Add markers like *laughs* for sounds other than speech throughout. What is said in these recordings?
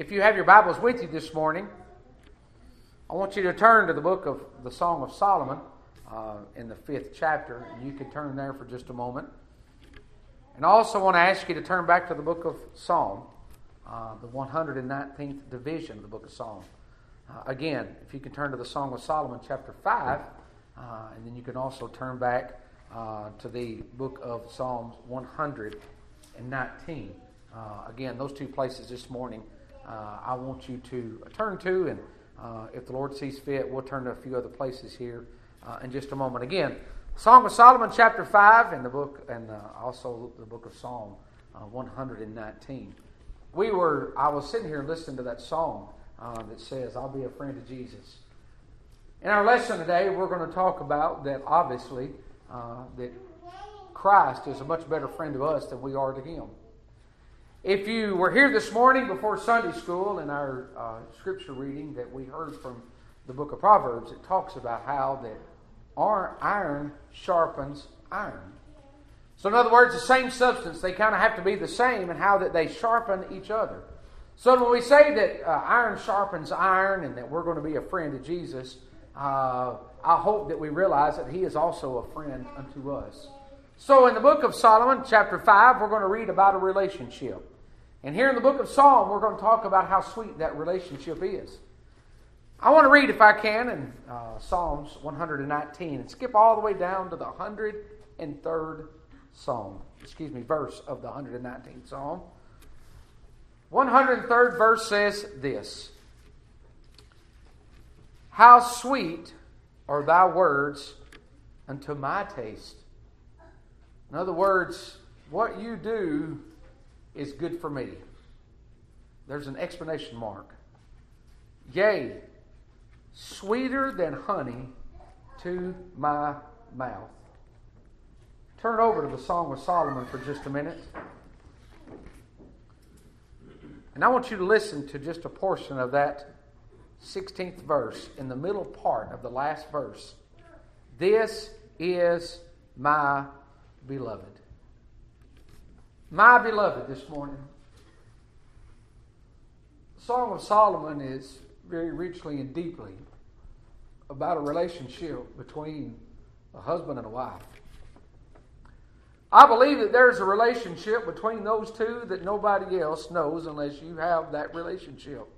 If you have your Bibles with you this morning, I want you to turn to the book of the Song of Solomon uh, in the fifth chapter. And you can turn there for just a moment. And I also want to ask you to turn back to the book of Psalm, uh, the 119th division of the book of Psalm. Uh, again, if you can turn to the Song of Solomon, chapter 5, uh, and then you can also turn back uh, to the book of Psalms 119. Uh, again, those two places this morning Uh, I want you to turn to, and uh, if the Lord sees fit, we'll turn to a few other places here uh, in just a moment. Again, Song of Solomon, chapter 5, and the book, and also the book of Psalm 119. We were, I was sitting here listening to that song uh, that says, I'll be a friend of Jesus. In our lesson today, we're going to talk about that obviously, uh, that Christ is a much better friend to us than we are to Him. If you were here this morning before Sunday school in our uh, scripture reading that we heard from the book of Proverbs, it talks about how that iron sharpens iron. So, in other words, the same substance, they kind of have to be the same in how that they sharpen each other. So when we say that uh, iron sharpens iron and that we're going to be a friend of Jesus, uh, I hope that we realize that he is also a friend unto us. So in the book of Solomon, chapter 5, we're going to read about a relationship. And here in the book of Psalm, we're going to talk about how sweet that relationship is. I want to read, if I can, in uh, Psalms 119 and skip all the way down to the 103rd Psalm, excuse me, verse of the 119th Psalm. 103rd verse says this How sweet are thy words unto my taste. In other words, what you do is good for me. There's an explanation mark. Yea, sweeter than honey to my mouth. Turn over to the Song of Solomon for just a minute. And I want you to listen to just a portion of that 16th verse in the middle part of the last verse. This is my beloved. My beloved this morning. The Song of Solomon is very richly and deeply about a relationship between a husband and a wife. I believe that there's a relationship between those two that nobody else knows unless you have that relationship.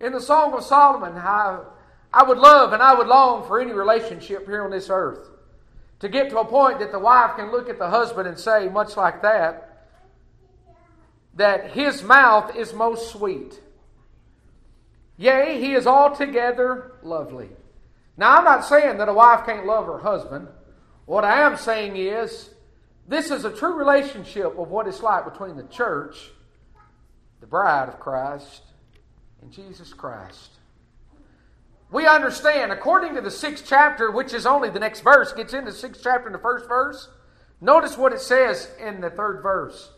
In the Song of Solomon, I, I would love and I would long for any relationship here on this earth to get to a point that the wife can look at the husband and say, much like that, that his mouth is most sweet. Yea, he is altogether lovely. Now, I'm not saying that a wife can't love her husband. What I am saying is, this is a true relationship of what it's like between the church, the bride of Christ, and Jesus Christ. We understand, according to the sixth chapter, which is only the next verse, gets into the sixth chapter in the first verse. Notice what it says in the third verse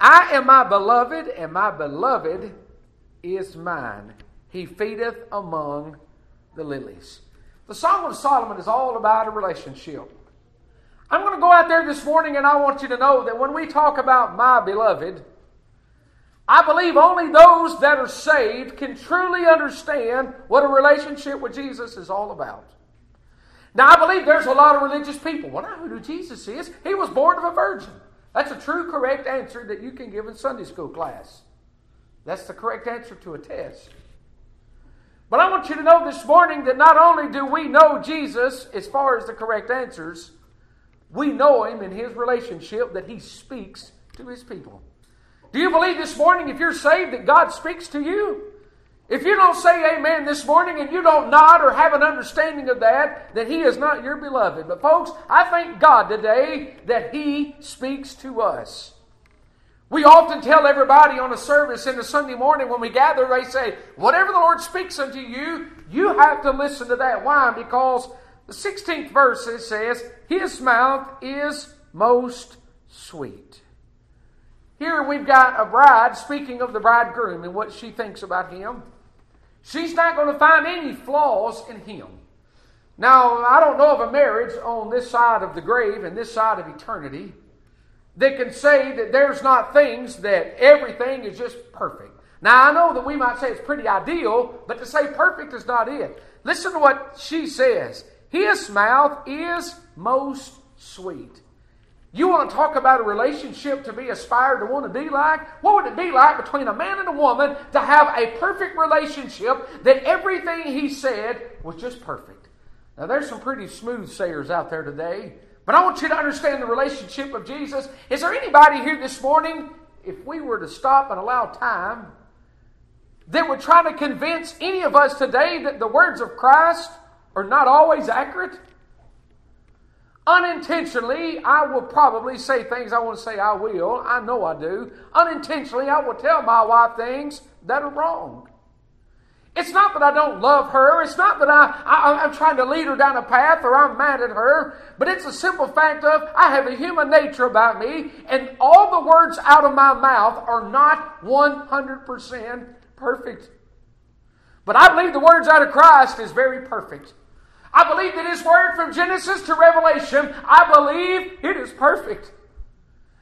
I am my beloved, and my beloved is mine. He feedeth among the lilies. The Song of Solomon is all about a relationship. I'm going to go out there this morning and I want you to know that when we talk about my beloved, I believe only those that are saved can truly understand what a relationship with Jesus is all about. Now, I believe there's a lot of religious people. Well, I know who Jesus is. He was born of a virgin. That's a true, correct answer that you can give in Sunday school class. That's the correct answer to a test. But I want you to know this morning that not only do we know Jesus as far as the correct answers, we know him in his relationship that he speaks to his people. Do you believe this morning, if you're saved, that God speaks to you? If you don't say amen this morning and you don't nod or have an understanding of that, then he is not your beloved. But, folks, I thank God today that he speaks to us. We often tell everybody on a service in the Sunday morning when we gather, they say, whatever the Lord speaks unto you, you have to listen to that. Why? Because the 16th verse it says, His mouth is most sweet. Here we've got a bride speaking of the bridegroom and what she thinks about him. She's not going to find any flaws in him. Now, I don't know of a marriage on this side of the grave and this side of eternity that can say that there's not things that everything is just perfect. Now, I know that we might say it's pretty ideal, but to say perfect is not it. Listen to what she says His mouth is most sweet. You want to talk about a relationship to be aspired to want to be like? What would it be like between a man and a woman to have a perfect relationship that everything he said was just perfect? Now, there's some pretty smooth sayers out there today, but I want you to understand the relationship of Jesus. Is there anybody here this morning, if we were to stop and allow time, that would try to convince any of us today that the words of Christ are not always accurate? Unintentionally, I will probably say things I want to say I will. I know I do. Unintentionally, I will tell my wife things that are wrong. It's not that I don't love her. It's not that I, I, am trying to lead her down a path or I'm mad at her. But it's a simple fact of I have a human nature about me, and all the words out of my mouth are not 100% perfect. But I believe the words out of Christ is very perfect. I believe that His Word from Genesis to Revelation, I believe it is perfect.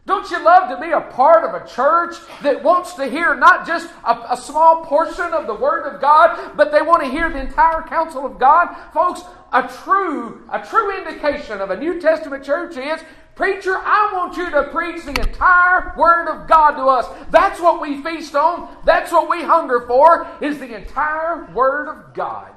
Don't you love to be a part of a church that wants to hear not just a, a, small portion of the Word of God, but they want to hear the entire counsel of God? Folks, a true, a true indication of a New Testament church is Preacher, I want you to preach the entire Word of God to us. That's what we feast on. That's what we hunger for, is the entire Word of God.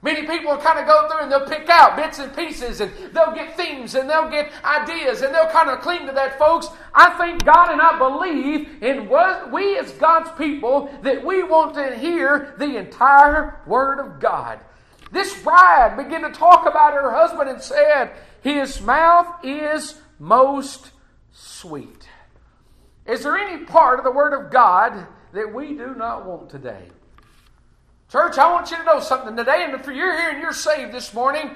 Many people will kind of go through and they'll pick out bits and pieces and they'll get themes and they'll get ideas and they'll kind of cling to that, folks. I thank God and I believe in what we as God's people that we want to hear the entire Word of God. This bride began to talk about her husband and said, His mouth is most sweet. Is there any part of the Word of God that we do not want today? Church, I want you to know something today, and if you're here and you're saved this morning,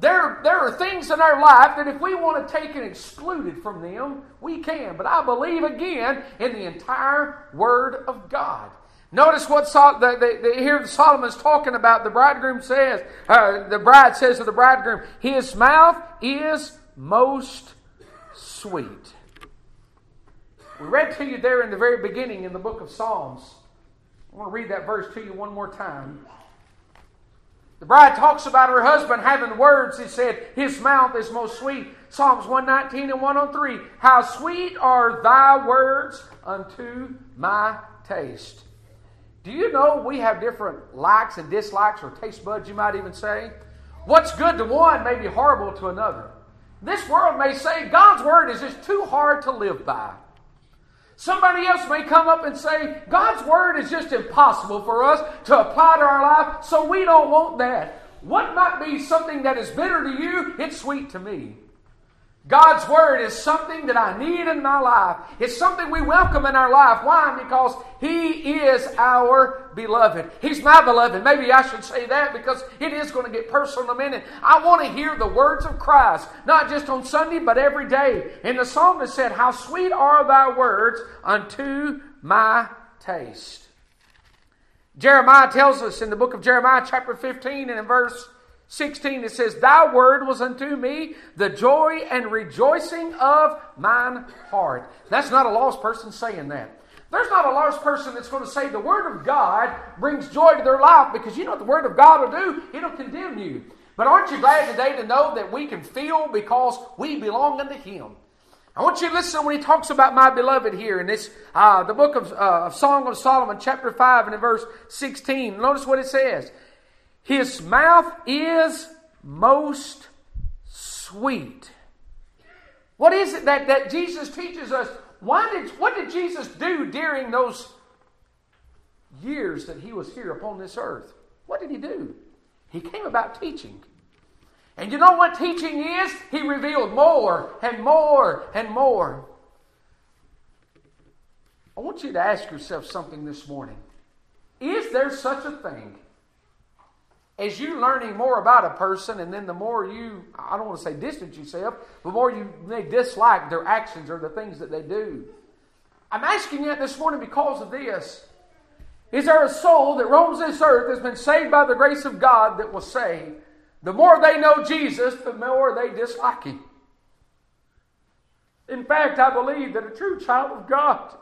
there, there are things in our life that if we want to take and exclude it from them, we can. But I believe again in the entire Word of God. Notice what Sol- the, the, the, here Solomon's talking about. The bridegroom says, uh, the bride says to the bridegroom, His mouth is most sweet. We read to you there in the very beginning in the book of Psalms I want to read that verse to you one more time. The bride talks about her husband having words. He said, His mouth is most sweet. Psalms 119 and 103. How sweet are thy words unto my taste. Do you know we have different likes and dislikes, or taste buds, you might even say? What's good to one may be horrible to another. This world may say God's word is just too hard to live by. Somebody else may come up and say, God's word is just impossible for us to apply to our life, so we don't want that. What might be something that is bitter to you, it's sweet to me. God's Word is something that I need in my life. It's something we welcome in our life. Why? Because He is our beloved. He's my beloved. Maybe I should say that because it is going to get personal in a minute. I want to hear the words of Christ, not just on Sunday, but every day. And the psalmist said, How sweet are thy words unto my taste. Jeremiah tells us in the book of Jeremiah, chapter 15, and in verse 16, it says, Thy word was unto me the joy and rejoicing of mine heart. That's not a lost person saying that. There's not a lost person that's going to say the Word of God brings joy to their life because you know what the Word of God will do? It'll condemn you. But aren't you glad today to know that we can feel because we belong unto Him? I want you to listen when he talks about my beloved here in this, uh, the book of, uh, Song of Solomon, chapter 5, and in verse 16. Notice what it says. His mouth is most sweet. What is it that, that Jesus teaches us? Why did, what did Jesus do during those years that he was here upon this earth? What did he do? He came about teaching. And you know what teaching is? He revealed more and more and more. I want you to ask yourself something this morning. Is there such a thing as you learning more about a person, and then the more you, I don't want to say distance yourself, the more you may dislike their actions or the things that they do. I'm asking you this morning because of this. Is there a soul that roams this earth that's been saved by the grace of God that will say, the more they know Jesus, the more they dislike him? In fact, I believe that a true child of God,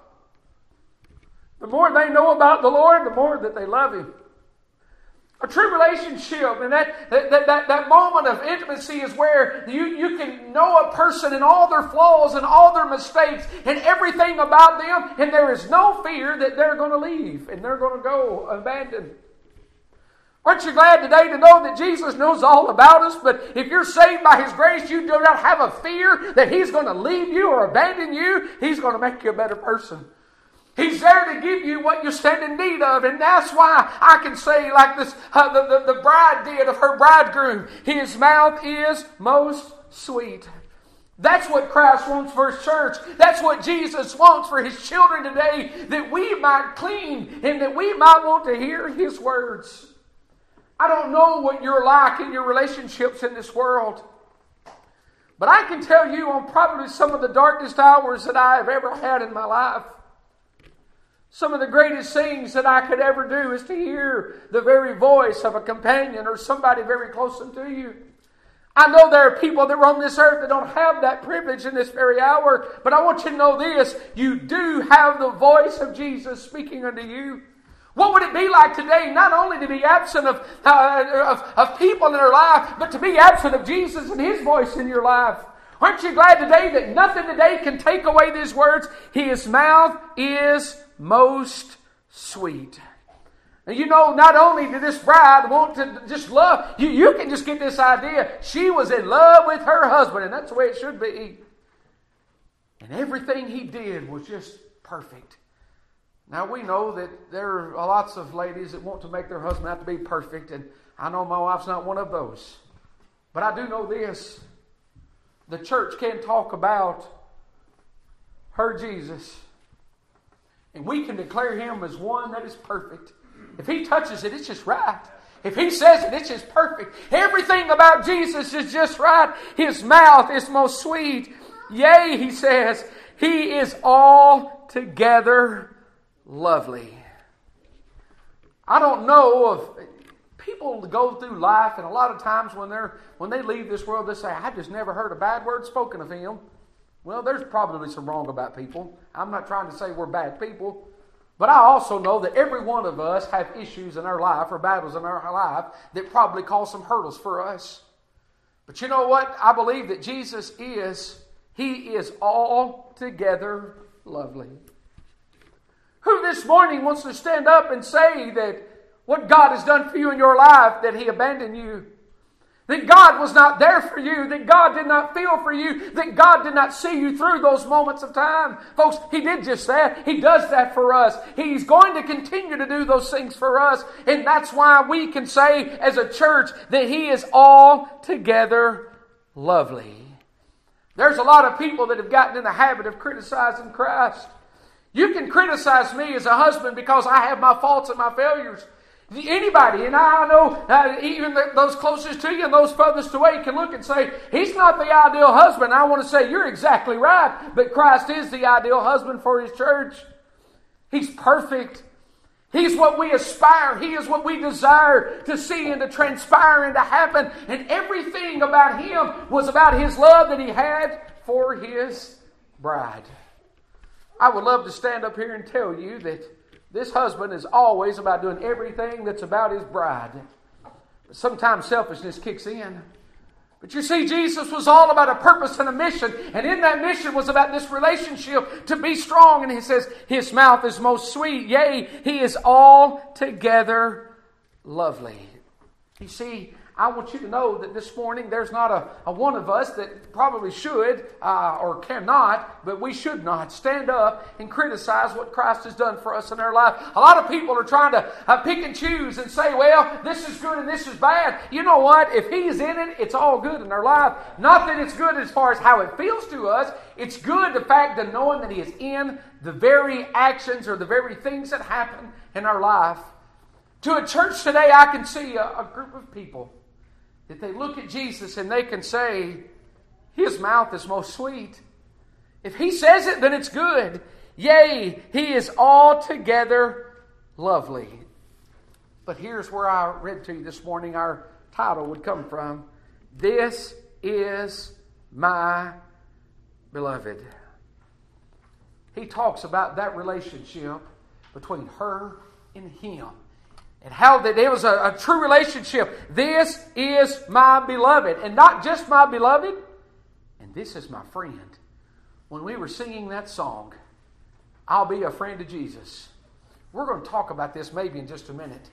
the more they know about the Lord, the more that they love Him. A true relationship, and that, that, that, that moment of intimacy is where you, you can know a person and all their flaws and all their mistakes and everything about them, and there is no fear that they're going to leave and they're going to go abandoned. Aren't you glad today to know that Jesus knows all about us? But if you're saved by His grace, you do not have a fear that He's going to leave you or abandon you. He's going to make you a better person. He's there to give you what you stand in need of. And that's why I can say, like this, uh, the, the, the bride did of her bridegroom, His mouth is most sweet. That's what Christ wants for His church. That's what Jesus wants for His children today, that we might clean and that we might want to hear His words. I don't know what you're like in your relationships in this world. But I can tell you on probably some of the darkest hours that I have ever had in my life, some of the greatest things that I could ever do is to hear the very voice of a companion or somebody very close to you. I know there are people that are on this earth that don't have that privilege in this very hour, but I want you to know this you do have the voice of Jesus speaking unto you. What would it be like today, not only to be absent of, uh, of, of people in their life, but to be absent of Jesus and His voice in your life? Aren't you glad today that nothing today can take away these words? His mouth is most sweet. And you know, not only did this bride want to just love, you, you can just get this idea. She was in love with her husband, and that's the way it should be. And everything he did was just perfect. Now we know that there are lots of ladies that want to make their husband have to be perfect, and I know my wife's not one of those. But I do know this the church can talk about her Jesus, and we can declare him as one that is perfect. If he touches it, it's just right. If he says it, it's just perfect. Everything about Jesus is just right. His mouth is most sweet. Yea, he says, he is altogether lovely. I don't know of people go through life, and a lot of times when they're when they leave this world, they say, "I just never heard a bad word spoken of him." Well, there's probably some wrong about people. I'm not trying to say we're bad people, but I also know that every one of us have issues in our life or battles in our life that probably cause some hurdles for us. But you know what? I believe that Jesus is He is altogether lovely. Who this morning wants to stand up and say that what God has done for you in your life, that He abandoned you? That God was not there for you, that God did not feel for you, that God did not see you through those moments of time. Folks, He did just that. He does that for us. He's going to continue to do those things for us. And that's why we can say as a church that He is altogether lovely. There's a lot of people that have gotten in the habit of criticizing Christ. You can criticize me as a husband because I have my faults and my failures. Anybody, and I know uh, even those closest to you and those furthest away can look and say, He's not the ideal husband. I want to say, You're exactly right, but Christ is the ideal husband for His church. He's perfect. He's what we aspire. He is what we desire to see and to transpire and to happen. And everything about Him was about His love that He had for His bride. I would love to stand up here and tell you that this husband is always about doing everything that's about his bride. Sometimes selfishness kicks in. But you see, Jesus was all about a purpose and a mission. And in that mission was about this relationship to be strong. And he says, His mouth is most sweet. Yea, He is altogether lovely. You see, I want you to know that this morning there's not a, a one of us that probably should uh, or cannot, but we should not stand up and criticize what Christ has done for us in our life. A lot of people are trying to uh, pick and choose and say, well, this is good and this is bad. You know what? If He's in it, it's all good in our life. Not that it's good as far as how it feels to us, it's good the fact of knowing that He is in the very actions or the very things that happen in our life. To a church today, I can see a, a group of people that they look at Jesus and they can say, His mouth is most sweet. If He says it, then it's good. Yea, He is altogether lovely. But here's where I read to you this morning our title would come from. This is my beloved. He talks about that relationship between her and him. And how that it was a, a true relationship. This is my beloved. And not just my beloved, and this is my friend. When we were singing that song, I'll be a friend of Jesus. We're going to talk about this maybe in just a minute.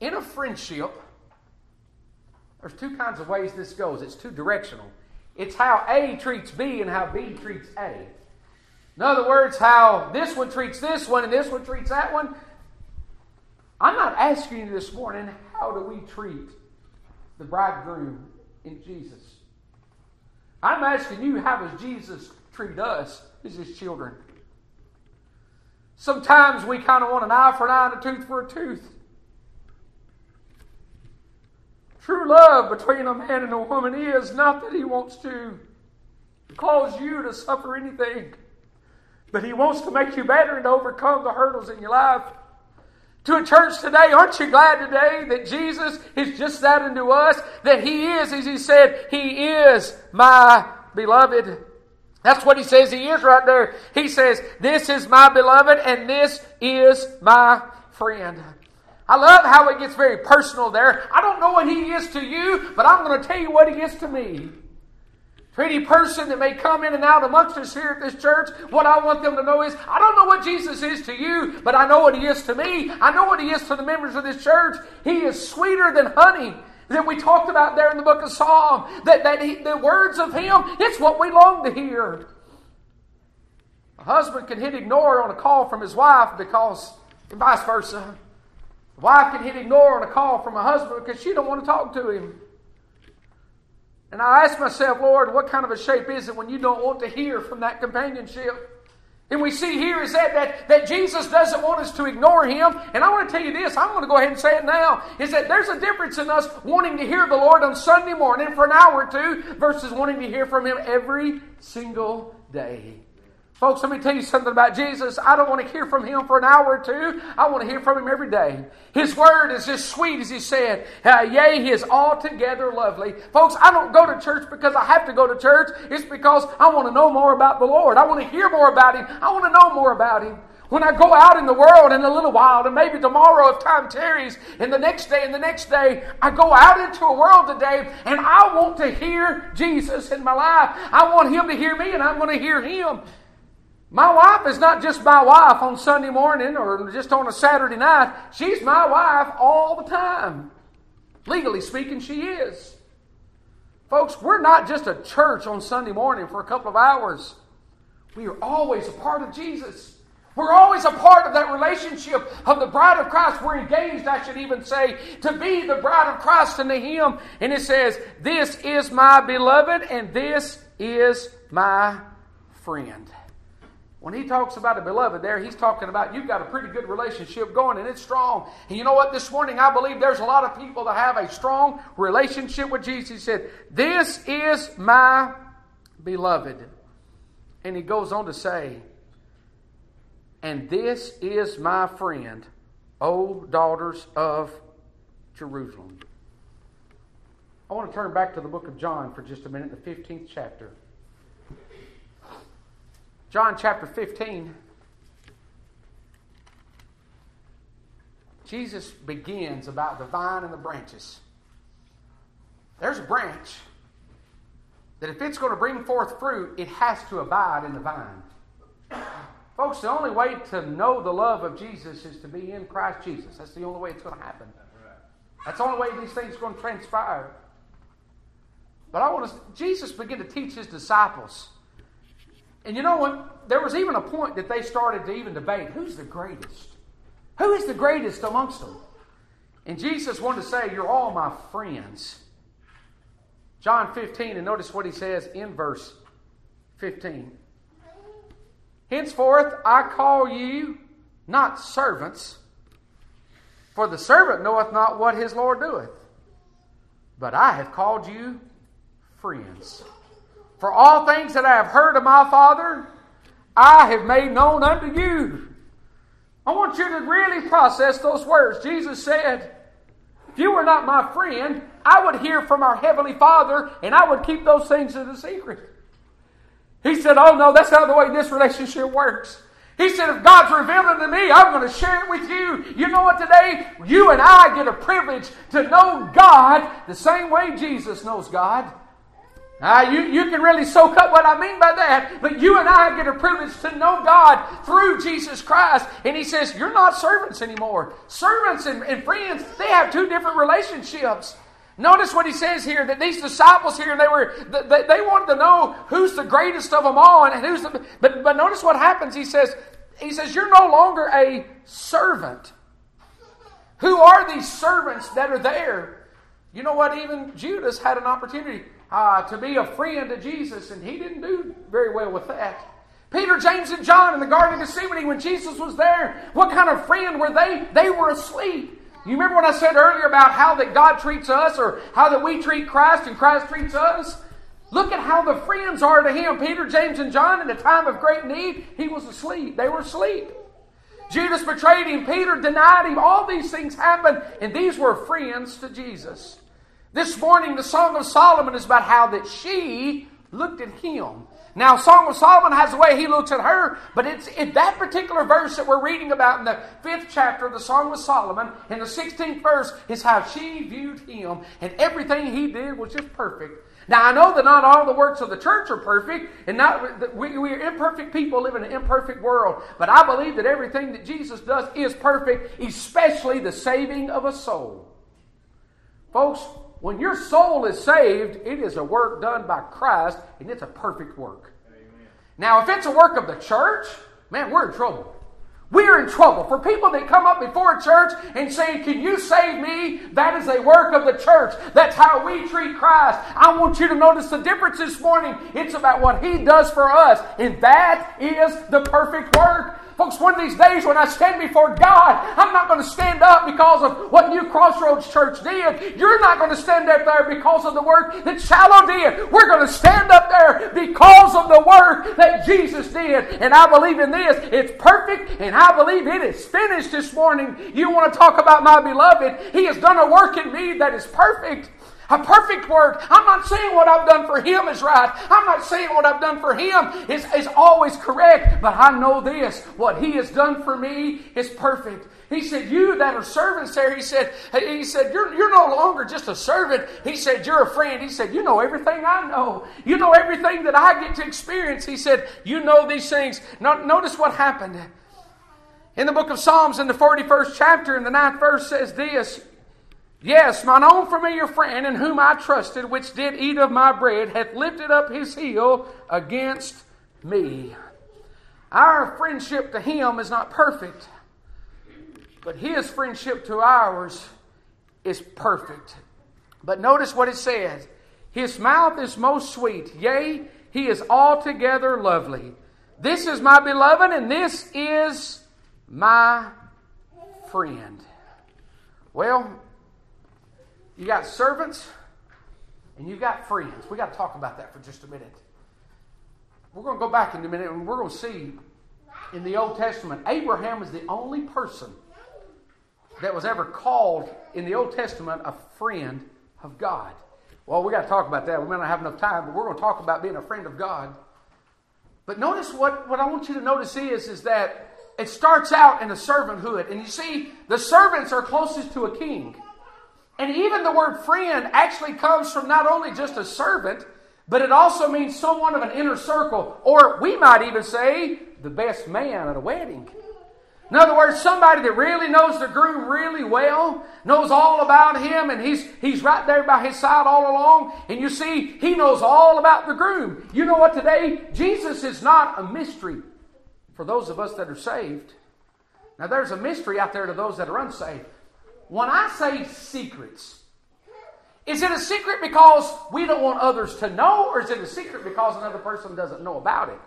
In a friendship, there's two kinds of ways this goes. It's two directional. It's how A treats B and how B treats A. In other words, how this one treats this one and this one treats that one. I'm not asking you this morning, how do we treat the bridegroom in Jesus? I'm asking you, how does Jesus treat us as his children? Sometimes we kind of want an eye for an eye and a tooth for a tooth. True love between a man and a woman is not that he wants to cause you to suffer anything, but he wants to make you better and overcome the hurdles in your life. To a church today, aren't you glad today that Jesus is just that unto us? That He is, as He said, He is my beloved. That's what He says He is right there. He says, This is my beloved, and this is my friend. I love how it gets very personal there. I don't know what He is to you, but I'm going to tell you what He is to me. Any person that may come in and out amongst us here at this church, what I want them to know is I don't know what Jesus is to you, but I know what He is to me. I know what He is to the members of this church. He is sweeter than honey that we talked about there in the book of Psalm. That, that he, the words of Him, it's what we long to hear. A husband can hit ignore on a call from his wife because, and vice versa. A wife can hit ignore on a call from a husband because she don't want to talk to him. And I ask myself, Lord, what kind of a shape is it when you don't want to hear from that companionship? And we see here is that, that, that Jesus doesn't want us to ignore him. And I want to tell you this, I'm going to go ahead and say it now, is that there's a difference in us wanting to hear the Lord on Sunday morning for an hour or two versus wanting to hear from him every single day. Folks, let me tell you something about Jesus. I don't want to hear from him for an hour or two. I want to hear from him every day. His word is as sweet as he said. Uh, yea, he is altogether lovely. Folks, I don't go to church because I have to go to church. It's because I want to know more about the Lord. I want to hear more about him. I want to know more about him. When I go out in the world in a little while, and maybe tomorrow if time tarries, and the next day and the next day, I go out into a world today, and I want to hear Jesus in my life. I want him to hear me, and I'm going to hear him. My wife is not just my wife on Sunday morning or just on a Saturday night. She's my wife all the time. Legally speaking, she is. Folks, we're not just a church on Sunday morning for a couple of hours. We are always a part of Jesus. We're always a part of that relationship of the bride of Christ. We're engaged, I should even say, to be the bride of Christ unto Him. And it says, This is my beloved, and this is my friend. When he talks about a beloved there, he's talking about you've got a pretty good relationship going and it's strong. And you know what? This morning, I believe there's a lot of people that have a strong relationship with Jesus. He said, This is my beloved. And he goes on to say, And this is my friend, O daughters of Jerusalem. I want to turn back to the book of John for just a minute, the 15th chapter. John chapter 15. Jesus begins about the vine and the branches. There's a branch that if it's going to bring forth fruit, it has to abide in the vine. Folks, the only way to know the love of Jesus is to be in Christ Jesus. That's the only way it's going to happen. That's the only way these things are going to transpire. But I want to, Jesus began to teach his disciples and you know what? There was even a point that they started to even debate who's the greatest? Who is the greatest amongst them? And Jesus wanted to say, You're all my friends. John 15, and notice what he says in verse 15. Henceforth I call you not servants, for the servant knoweth not what his Lord doeth, but I have called you friends. For all things that I have heard of my Father, I have made known unto you. I want you to really process those words. Jesus said, If you were not my friend, I would hear from our Heavenly Father and I would keep those things as a secret. He said, Oh no, that's not the way this relationship works. He said, if God's revealed it to me, I'm going to share it with you. You know what, today, you and I get a privilege to know God the same way Jesus knows God. Now, you, you can really soak up what I mean by that, but you and I get a privilege to know God through Jesus Christ. And he says, You're not servants anymore. Servants and, and friends, they have two different relationships. Notice what he says here that these disciples here they were they, they wanted to know who's the greatest of them all and who's the but but notice what happens. He says he says you're no longer a servant. Who are these servants that are there? You know what? Even Judas had an opportunity uh, to be a friend to Jesus, and he didn't do very well with that. Peter, James, and John in the Garden of Gethsemane, when Jesus was there, what kind of friend were they? They were asleep. You remember what I said earlier about how that God treats us or how that we treat Christ and Christ treats us? Look at how the friends are to him. Peter, James, and John, in a time of great need, he was asleep. They were asleep. Judas betrayed him. Peter denied him. All these things happened, and these were friends to Jesus. This morning, the Song of Solomon is about how that she looked at him. Now, Song of Solomon has the way he looks at her, but it's in that particular verse that we're reading about in the fifth chapter of the Song of Solomon, in the 16th verse, is how she viewed him, and everything he did was just perfect. Now, I know that not all the works of the church are perfect, and not we, we are imperfect people living in an imperfect world, but I believe that everything that Jesus does is perfect, especially the saving of a soul. Folks, when your soul is saved, it is a work done by Christ, and it's a perfect work. Amen. Now, if it's a work of the church, man, we're in trouble. We're in trouble. For people that come up before a church and say, Can you save me? That is a work of the church. That's how we treat Christ. I want you to notice the difference this morning. It's about what He does for us, and that is the perfect work. Folks, one of these days when I stand before God, I'm not going to stand up because of what New Crossroads Church did. You're not going to stand up there because of the work that Shallow did. We're going to stand up there because of the work that Jesus did. And I believe in this. It's perfect, and I believe it is finished this morning. You want to talk about my beloved? He has done a work in me that is perfect. A perfect work. I'm not saying what I've done for him is right. I'm not saying what I've done for him is, is always correct. But I know this. What he has done for me is perfect. He said, You that are servants there, he said, he said, You're, you're no longer just a servant. He said, You're a friend. He said, You know everything I know. You know everything that I get to experience. He said, You know these things. Notice what happened. In the book of Psalms, in the 41st chapter, in the ninth verse, says this Yes, mine own familiar friend in whom I trusted, which did eat of my bread, hath lifted up his heel against me. Our friendship to him is not perfect, but his friendship to ours is perfect. But notice what it says His mouth is most sweet, yea, he is altogether lovely. This is my beloved, and this is my friend. Well, you got servants and you got friends. We got to talk about that for just a minute. We're going to go back in a minute and we're going to see in the Old Testament, Abraham is the only person that was ever called in the Old Testament a friend of God. Well, we got to talk about that. We may not have enough time, but we're going to talk about being a friend of God. But notice what, what I want you to notice is, is that it starts out in a servanthood. And you see, the servants are closest to a king. And even the word friend actually comes from not only just a servant, but it also means someone of an inner circle, or we might even say the best man at a wedding. In other words, somebody that really knows the groom really well, knows all about him, and he's, he's right there by his side all along. And you see, he knows all about the groom. You know what today? Jesus is not a mystery for those of us that are saved. Now, there's a mystery out there to those that are unsaved. When I say secrets, is it a secret because we don't want others to know, or is it a secret because another person doesn't know about it?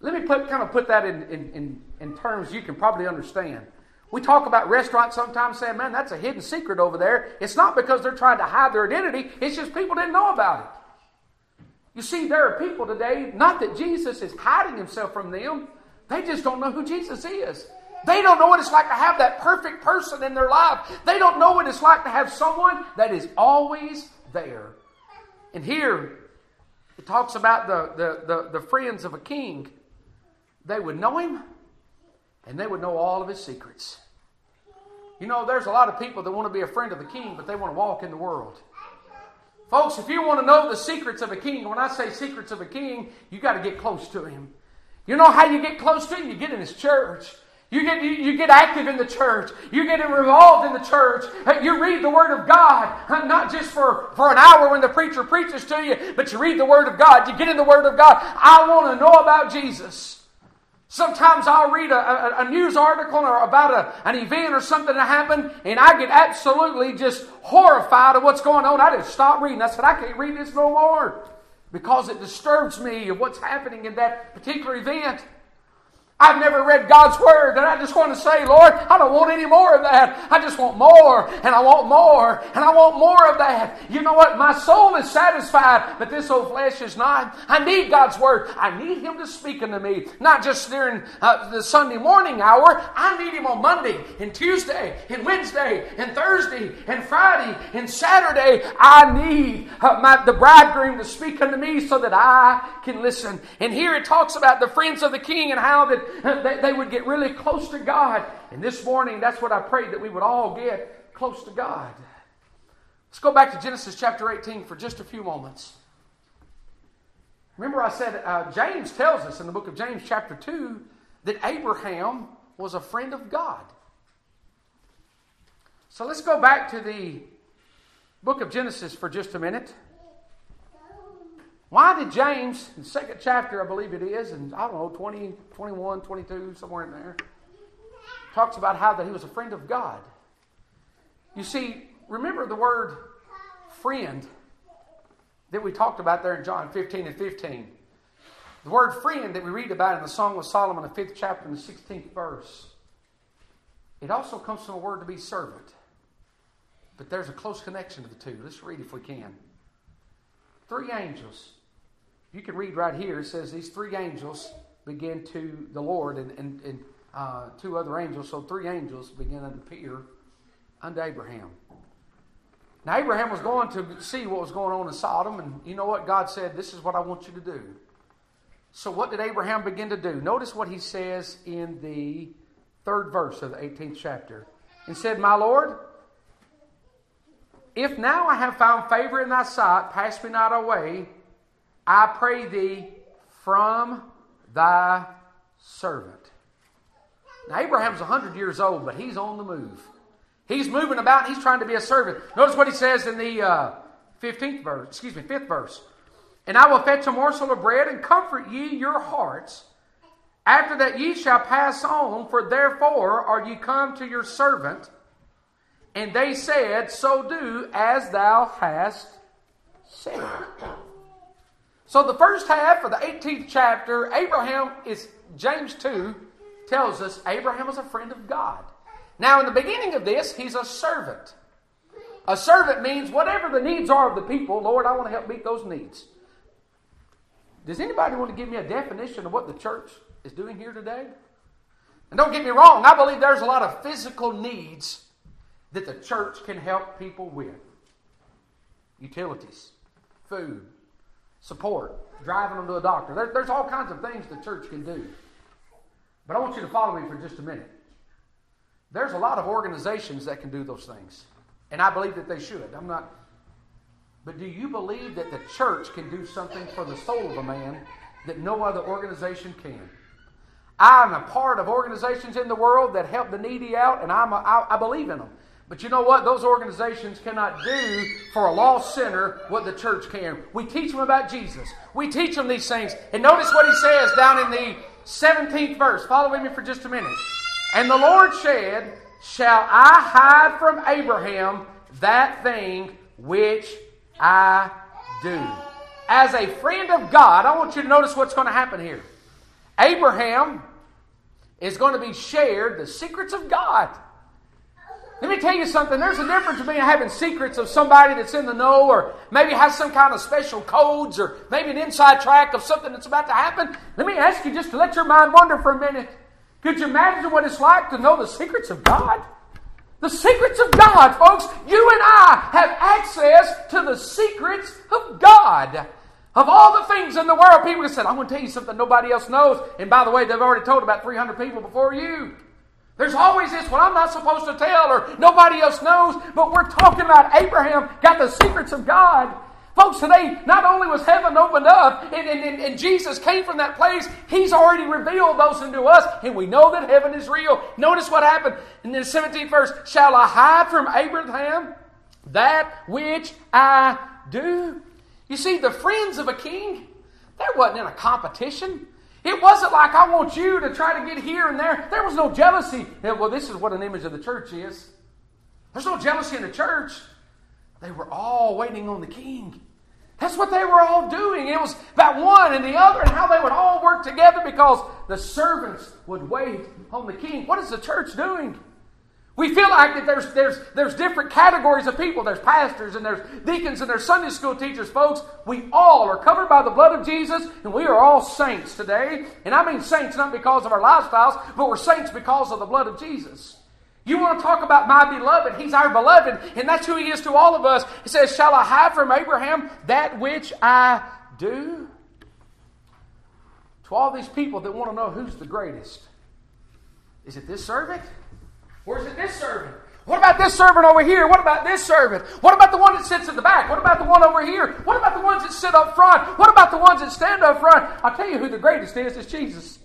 Let me put, kind of put that in, in, in, in terms you can probably understand. We talk about restaurants sometimes saying, man, that's a hidden secret over there. It's not because they're trying to hide their identity, it's just people didn't know about it. You see, there are people today, not that Jesus is hiding himself from them, they just don't know who Jesus is. They don't know what it's like to have that perfect person in their life. They don't know what it's like to have someone that is always there. And here, it talks about the, the, the, the friends of a king. They would know him and they would know all of his secrets. You know, there's a lot of people that want to be a friend of the king, but they want to walk in the world. Folks, if you want to know the secrets of a king, when I say secrets of a king, you got to get close to him. You know how you get close to him? You get in his church. You get, you, you, get active in the church. You get involved in the church. Uh, you read the Word of God, uh, not just for, for an hour when the preacher preaches to you, but you read the Word of God. You get in the Word of God. I want to know about Jesus. Sometimes I'll read a, a, a news article or about a, an event or something that happened, and I get absolutely just horrified of what's going on. I just stop reading. I said, I can't read this no more because it disturbs me of what's happening in that particular event. I've never read God's Word, and I just want to say, Lord, I don't want any more of that. I just want more, and I want more, and I want more of that. You know what? My soul is satisfied, but this old flesh is not. I need God's Word. I need Him to speak unto me, not just during uh, the Sunday morning hour. I need Him on Monday, and Tuesday, and Wednesday, and Thursday, and Friday, and Saturday. I need uh, my, the bridegroom to speak unto me so that I can listen. And here it talks about the friends of the king and how that *laughs* they, they would get really close to God. And this morning, that's what I prayed that we would all get close to God. Let's go back to Genesis chapter 18 for just a few moments. Remember, I said uh, James tells us in the book of James, chapter 2, that Abraham was a friend of God. So let's go back to the book of Genesis for just a minute. Why did James, in the second chapter, I believe it is, and I don't know, 20, 21, 22, somewhere in there, talks about how that he was a friend of God. You see, remember the word friend that we talked about there in John 15 and 15. The word friend that we read about in the Song of Solomon, the fifth chapter, and the 16th verse. It also comes from a word to be servant. But there's a close connection to the two. Let's read if we can. Three angels you can read right here, it says these three angels begin to the Lord and, and, and uh, two other angels. So three angels begin to appear unto Abraham. Now, Abraham was going to see what was going on in Sodom, and you know what? God said, This is what I want you to do. So, what did Abraham begin to do? Notice what he says in the third verse of the 18th chapter. And said, My Lord, if now I have found favor in thy sight, pass me not away. I pray thee from thy servant. Now, Abraham's 100 years old, but he's on the move. He's moving about, he's trying to be a servant. Notice what he says in the uh, 15th verse, excuse me, 5th verse. And I will fetch a morsel of bread and comfort ye your hearts. After that ye shall pass on, for therefore are ye come to your servant. And they said, So do as thou hast said. So the first half of the 18th chapter, Abraham is, James 2 tells us Abraham was a friend of God. Now, in the beginning of this, he's a servant. A servant means whatever the needs are of the people, Lord, I want to help meet those needs. Does anybody want to give me a definition of what the church is doing here today? And don't get me wrong, I believe there's a lot of physical needs that the church can help people with utilities, food, support, driving them to a doctor. There, there's all kinds of things the church can do. But I want you to follow me for just a minute. There's a lot of organizations that can do those things. And I believe that they should. I'm not. But do you believe that the church can do something for the soul of a man that no other organization can? I'm a part of organizations in the world that help the needy out, and I'm a, I, I believe in them. But you know what? Those organizations cannot do for a lost sinner what the church can. We teach them about Jesus. We teach them these things. And notice what he says down in the 17th verse. Follow with me for just a minute. And the Lord said, Shall I hide from Abraham that thing which I do? As a friend of God, I want you to notice what's going to happen here. Abraham is going to be shared the secrets of God. Let me tell you something. There's a difference between having secrets of somebody that's in the know or maybe has some kind of special codes or maybe an inside track of something that's about to happen. Let me ask you just to let your mind wander for a minute. Could you imagine what it's like to know the secrets of God? The secrets of God, folks. You and I have access to the secrets of God. Of all the things in the world, people have said, I'm going to tell you something nobody else knows. And by the way, they've already told about 300 people before you. There's always this, well, I'm not supposed to tell, or nobody else knows. But we're talking about Abraham got the secrets of God. Folks, today, not only was heaven opened up and, and, and, Jesus came from that place, He's already revealed those unto us, and we know that heaven is real. Notice what happened in the 17th verse Shall I hide from Abraham that which I do? You see, the friends of a king, there wasn't in a competition. It wasn't like I want you to try to get here and there. There was no jealousy. Well, this is what an image of the church is. There's no jealousy in the church. They were all waiting on the king. That's what they were all doing. It was that one and the other and how they would all work together because the servants would wait on the king. What is the church doing? We feel like that there's, there's, there's different categories of people. There's pastors and there's deacons and there's Sunday school teachers, folks. We all are covered by the blood of Jesus and we are all saints today. And I mean saints not because of our lifestyles, but we're saints because of the blood of Jesus. You want to talk about my beloved? He's our beloved, and that's who he is to all of us. He says, Shall I hide from Abraham that which I do? To all these people that want to know who's the greatest, is it this servant? Or is it this servant? What about this servant over here? What about this servant? What about the one that sits in the back? What about the one over here? What about the ones that sit up front? What about the ones that stand up front? I'll tell you who the greatest is, it's Jesus.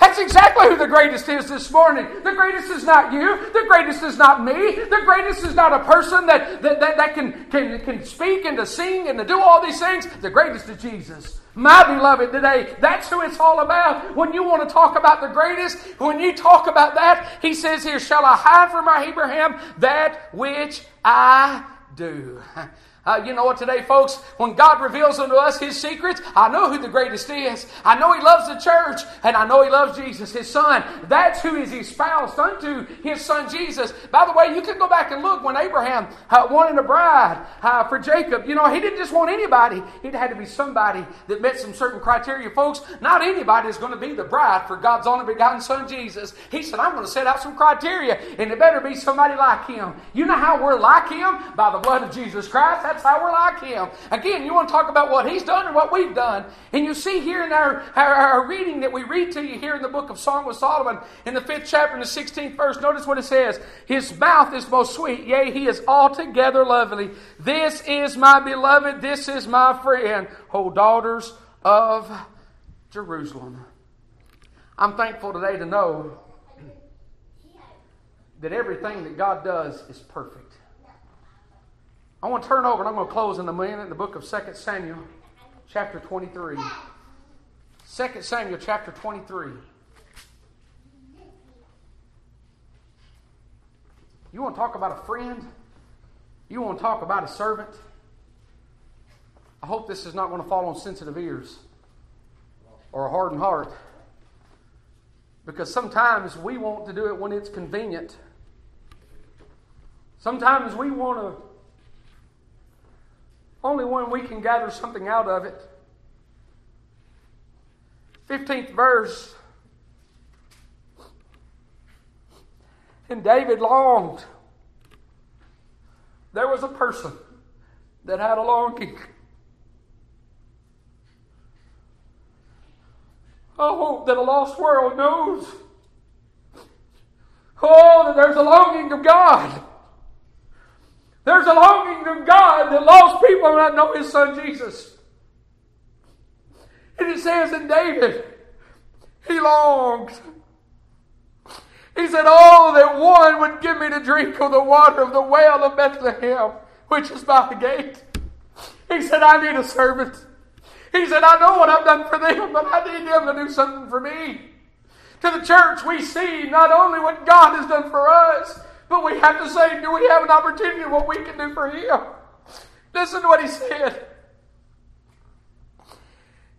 That's exactly who the greatest is this morning. The greatest is not you. The greatest is not me. The greatest is not a person that, that, that, that can, can, can speak and to sing and to do all these things. The greatest is Jesus. My beloved today, that's who it's all about. When you want to talk about the greatest, when you talk about that, he says here, Shall I hide from my Abraham that which I do? *laughs* Uh, you know what, today, folks, when God reveals unto us His secrets, I know who the greatest is. I know He loves the church, and I know He loves Jesus, His Son. That's who is espoused unto His Son Jesus. By the way, you can go back and look when Abraham uh, wanted a bride uh, for Jacob. You know, he didn't just want anybody, it had to be somebody that met some certain criteria. Folks, not anybody is going to be the bride for God's only begotten Son Jesus. He said, I'm going to set out some criteria, and it better be somebody like Him. You know how we're like Him? By the blood of Jesus Christ. That's how we're like him. Again, you want to talk about what he's done and what we've done. And you see here in our, our, our reading that we read to you here in the book of Song of Solomon, in the fifth chapter, in the 16th verse, notice what it says His mouth is most sweet, yea, he is altogether lovely. This is my beloved, this is my friend, O daughters of Jerusalem. I'm thankful today to know that everything that God does is perfect. I want to turn over and I'm going to close in a minute in the book of 2 Samuel, chapter 23. 2 Samuel, chapter 23. You want to talk about a friend? You want to talk about a servant? I hope this is not going to fall on sensitive ears or a hardened heart. Because sometimes we want to do it when it's convenient. Sometimes we want to only when we can gather something out of it. 15th verse. And David longed. There was a person that had a longing. I hope that a lost world knows. Oh, that there's a longing of God. There's a longing of God that lost people not know His Son Jesus. And it says in David, he longs. He said, Oh, that one would give me to drink of the water of the well of Bethlehem, which is by the gate. He said, I need a servant. He said, I know what I've done for them, but I need them to do something for me. To the church, we see not only what God has done for us, but we have to say, do we have an opportunity what we can do for him? Listen to what he said.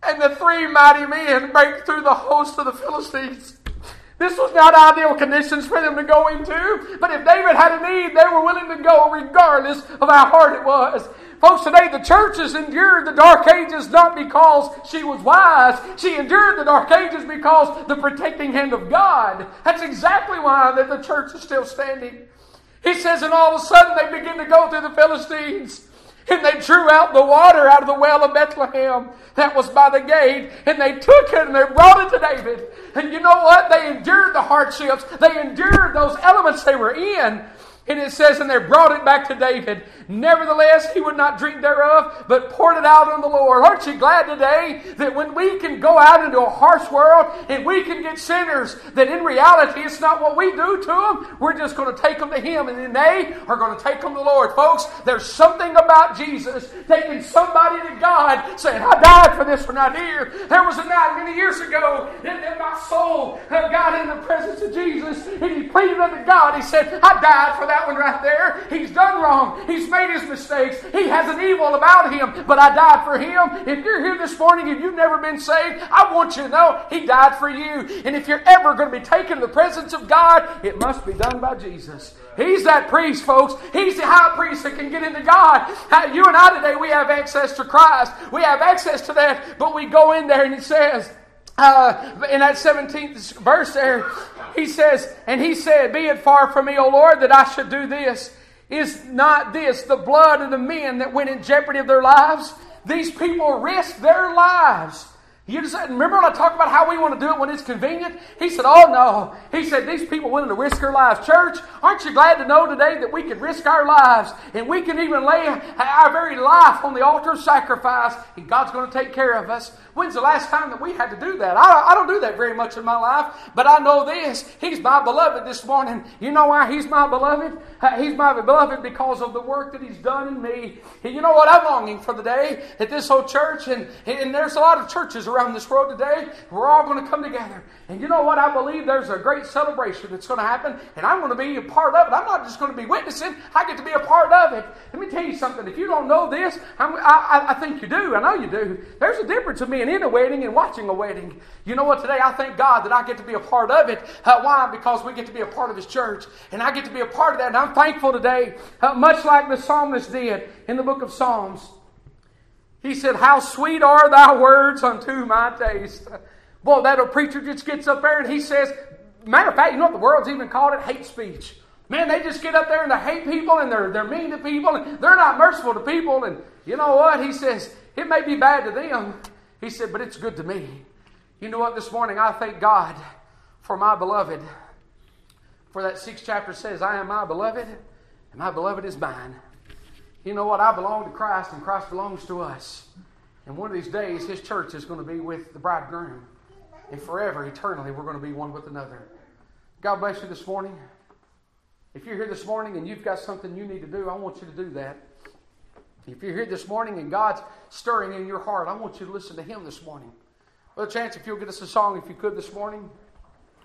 And the three mighty men break through the host of the Philistines. This was not ideal conditions for them to go into, but if David had a need, they were willing to go regardless of how hard it was. Folks, today the church has endured the dark ages not because she was wise. She endured the dark ages because the protecting hand of God. That's exactly why that the church is still standing. He says, and all of a sudden they begin to go through the Philistines. And they drew out the water out of the well of Bethlehem that was by the gate, and they took it and they brought it to David. And you know what? They endured the hardships, they endured those elements they were in. And it says, and they brought it back to David. Nevertheless, he would not drink thereof, but poured it out on the Lord. Aren't you glad today that when we can go out into a harsh world and we can get sinners, that in reality it's not what we do to them, we're just going to take them to Him, and then they are going to take them to the Lord. Folks, there's something about Jesus taking somebody to God, saying, I died for this one right here. There was a night many years ago that my soul uh, got in the presence of Jesus, and he pleaded unto God. He said, I died for that one right there. He's done wrong. He's made his mistakes. He has an evil about him, but I died for him. If you're here this morning and you've never been saved, I want you to know he died for you. And if you're ever going to be taken to the presence of God, it must be done by Jesus. He's that priest, folks. He's the high priest that can get into God. You and I today, we have access to Christ. We have access to that, but we go in there and it says, uh, in that 17th verse there, he says, And he said, Be it far from me, O Lord, that I should do this. Is not this the blood of the men that went in jeopardy of their lives? These people risked their lives. You just remember when I talked about how we want to do it when it's convenient? He said, Oh no. He said, These people willing to risk their lives. Church, aren't you glad to know today that we can risk our lives and we can even lay our very life on the altar of sacrifice and God's going to take care of us? When's the last time that we had to do that? I, I don't do that very much in my life, but I know this. He's my beloved this morning. You know why He's my beloved? Uh, he's my beloved because of the work that He's done in me. And you know what? I'm longing for the day at this whole church, and, and there's a lot of churches around this world today. We're all going to come together. And you know what? I believe there's a great celebration that's going to happen, and I'm going to be a part of it. I'm not just going to be witnessing, I get to be a part of it. Let me tell you something. If you don't know this, I, I, I think you do. I know you do. There's a difference of being in a wedding and watching a wedding. You know what? Today I thank God that I get to be a part of it. Uh, why? Because we get to be a part of His church. And I get to be a part of that. And I'm thankful today, uh, much like the psalmist did in the book of Psalms. He said, How sweet are thy words unto my taste. Boy, that old preacher just gets up there and he says, Matter of fact, you know what the world's even called it? Hate speech. Man, they just get up there and they hate people and they're, they're mean to people and they're not merciful to people. And you know what? He says, it may be bad to them, he said, But it's good to me. You know what? This morning I thank God for my beloved. For that sixth chapter says, I am my beloved, and my beloved is mine. You know what? I belong to Christ, and Christ belongs to us. And one of these days, His church is going to be with the bridegroom. And forever, eternally, we're going to be one with another. God bless you this morning. If you're here this morning and you've got something you need to do, I want you to do that. If you're here this morning and God's stirring in your heart, I want you to listen to Him this morning. Well, chance if you'll get us a song, if you could, this morning.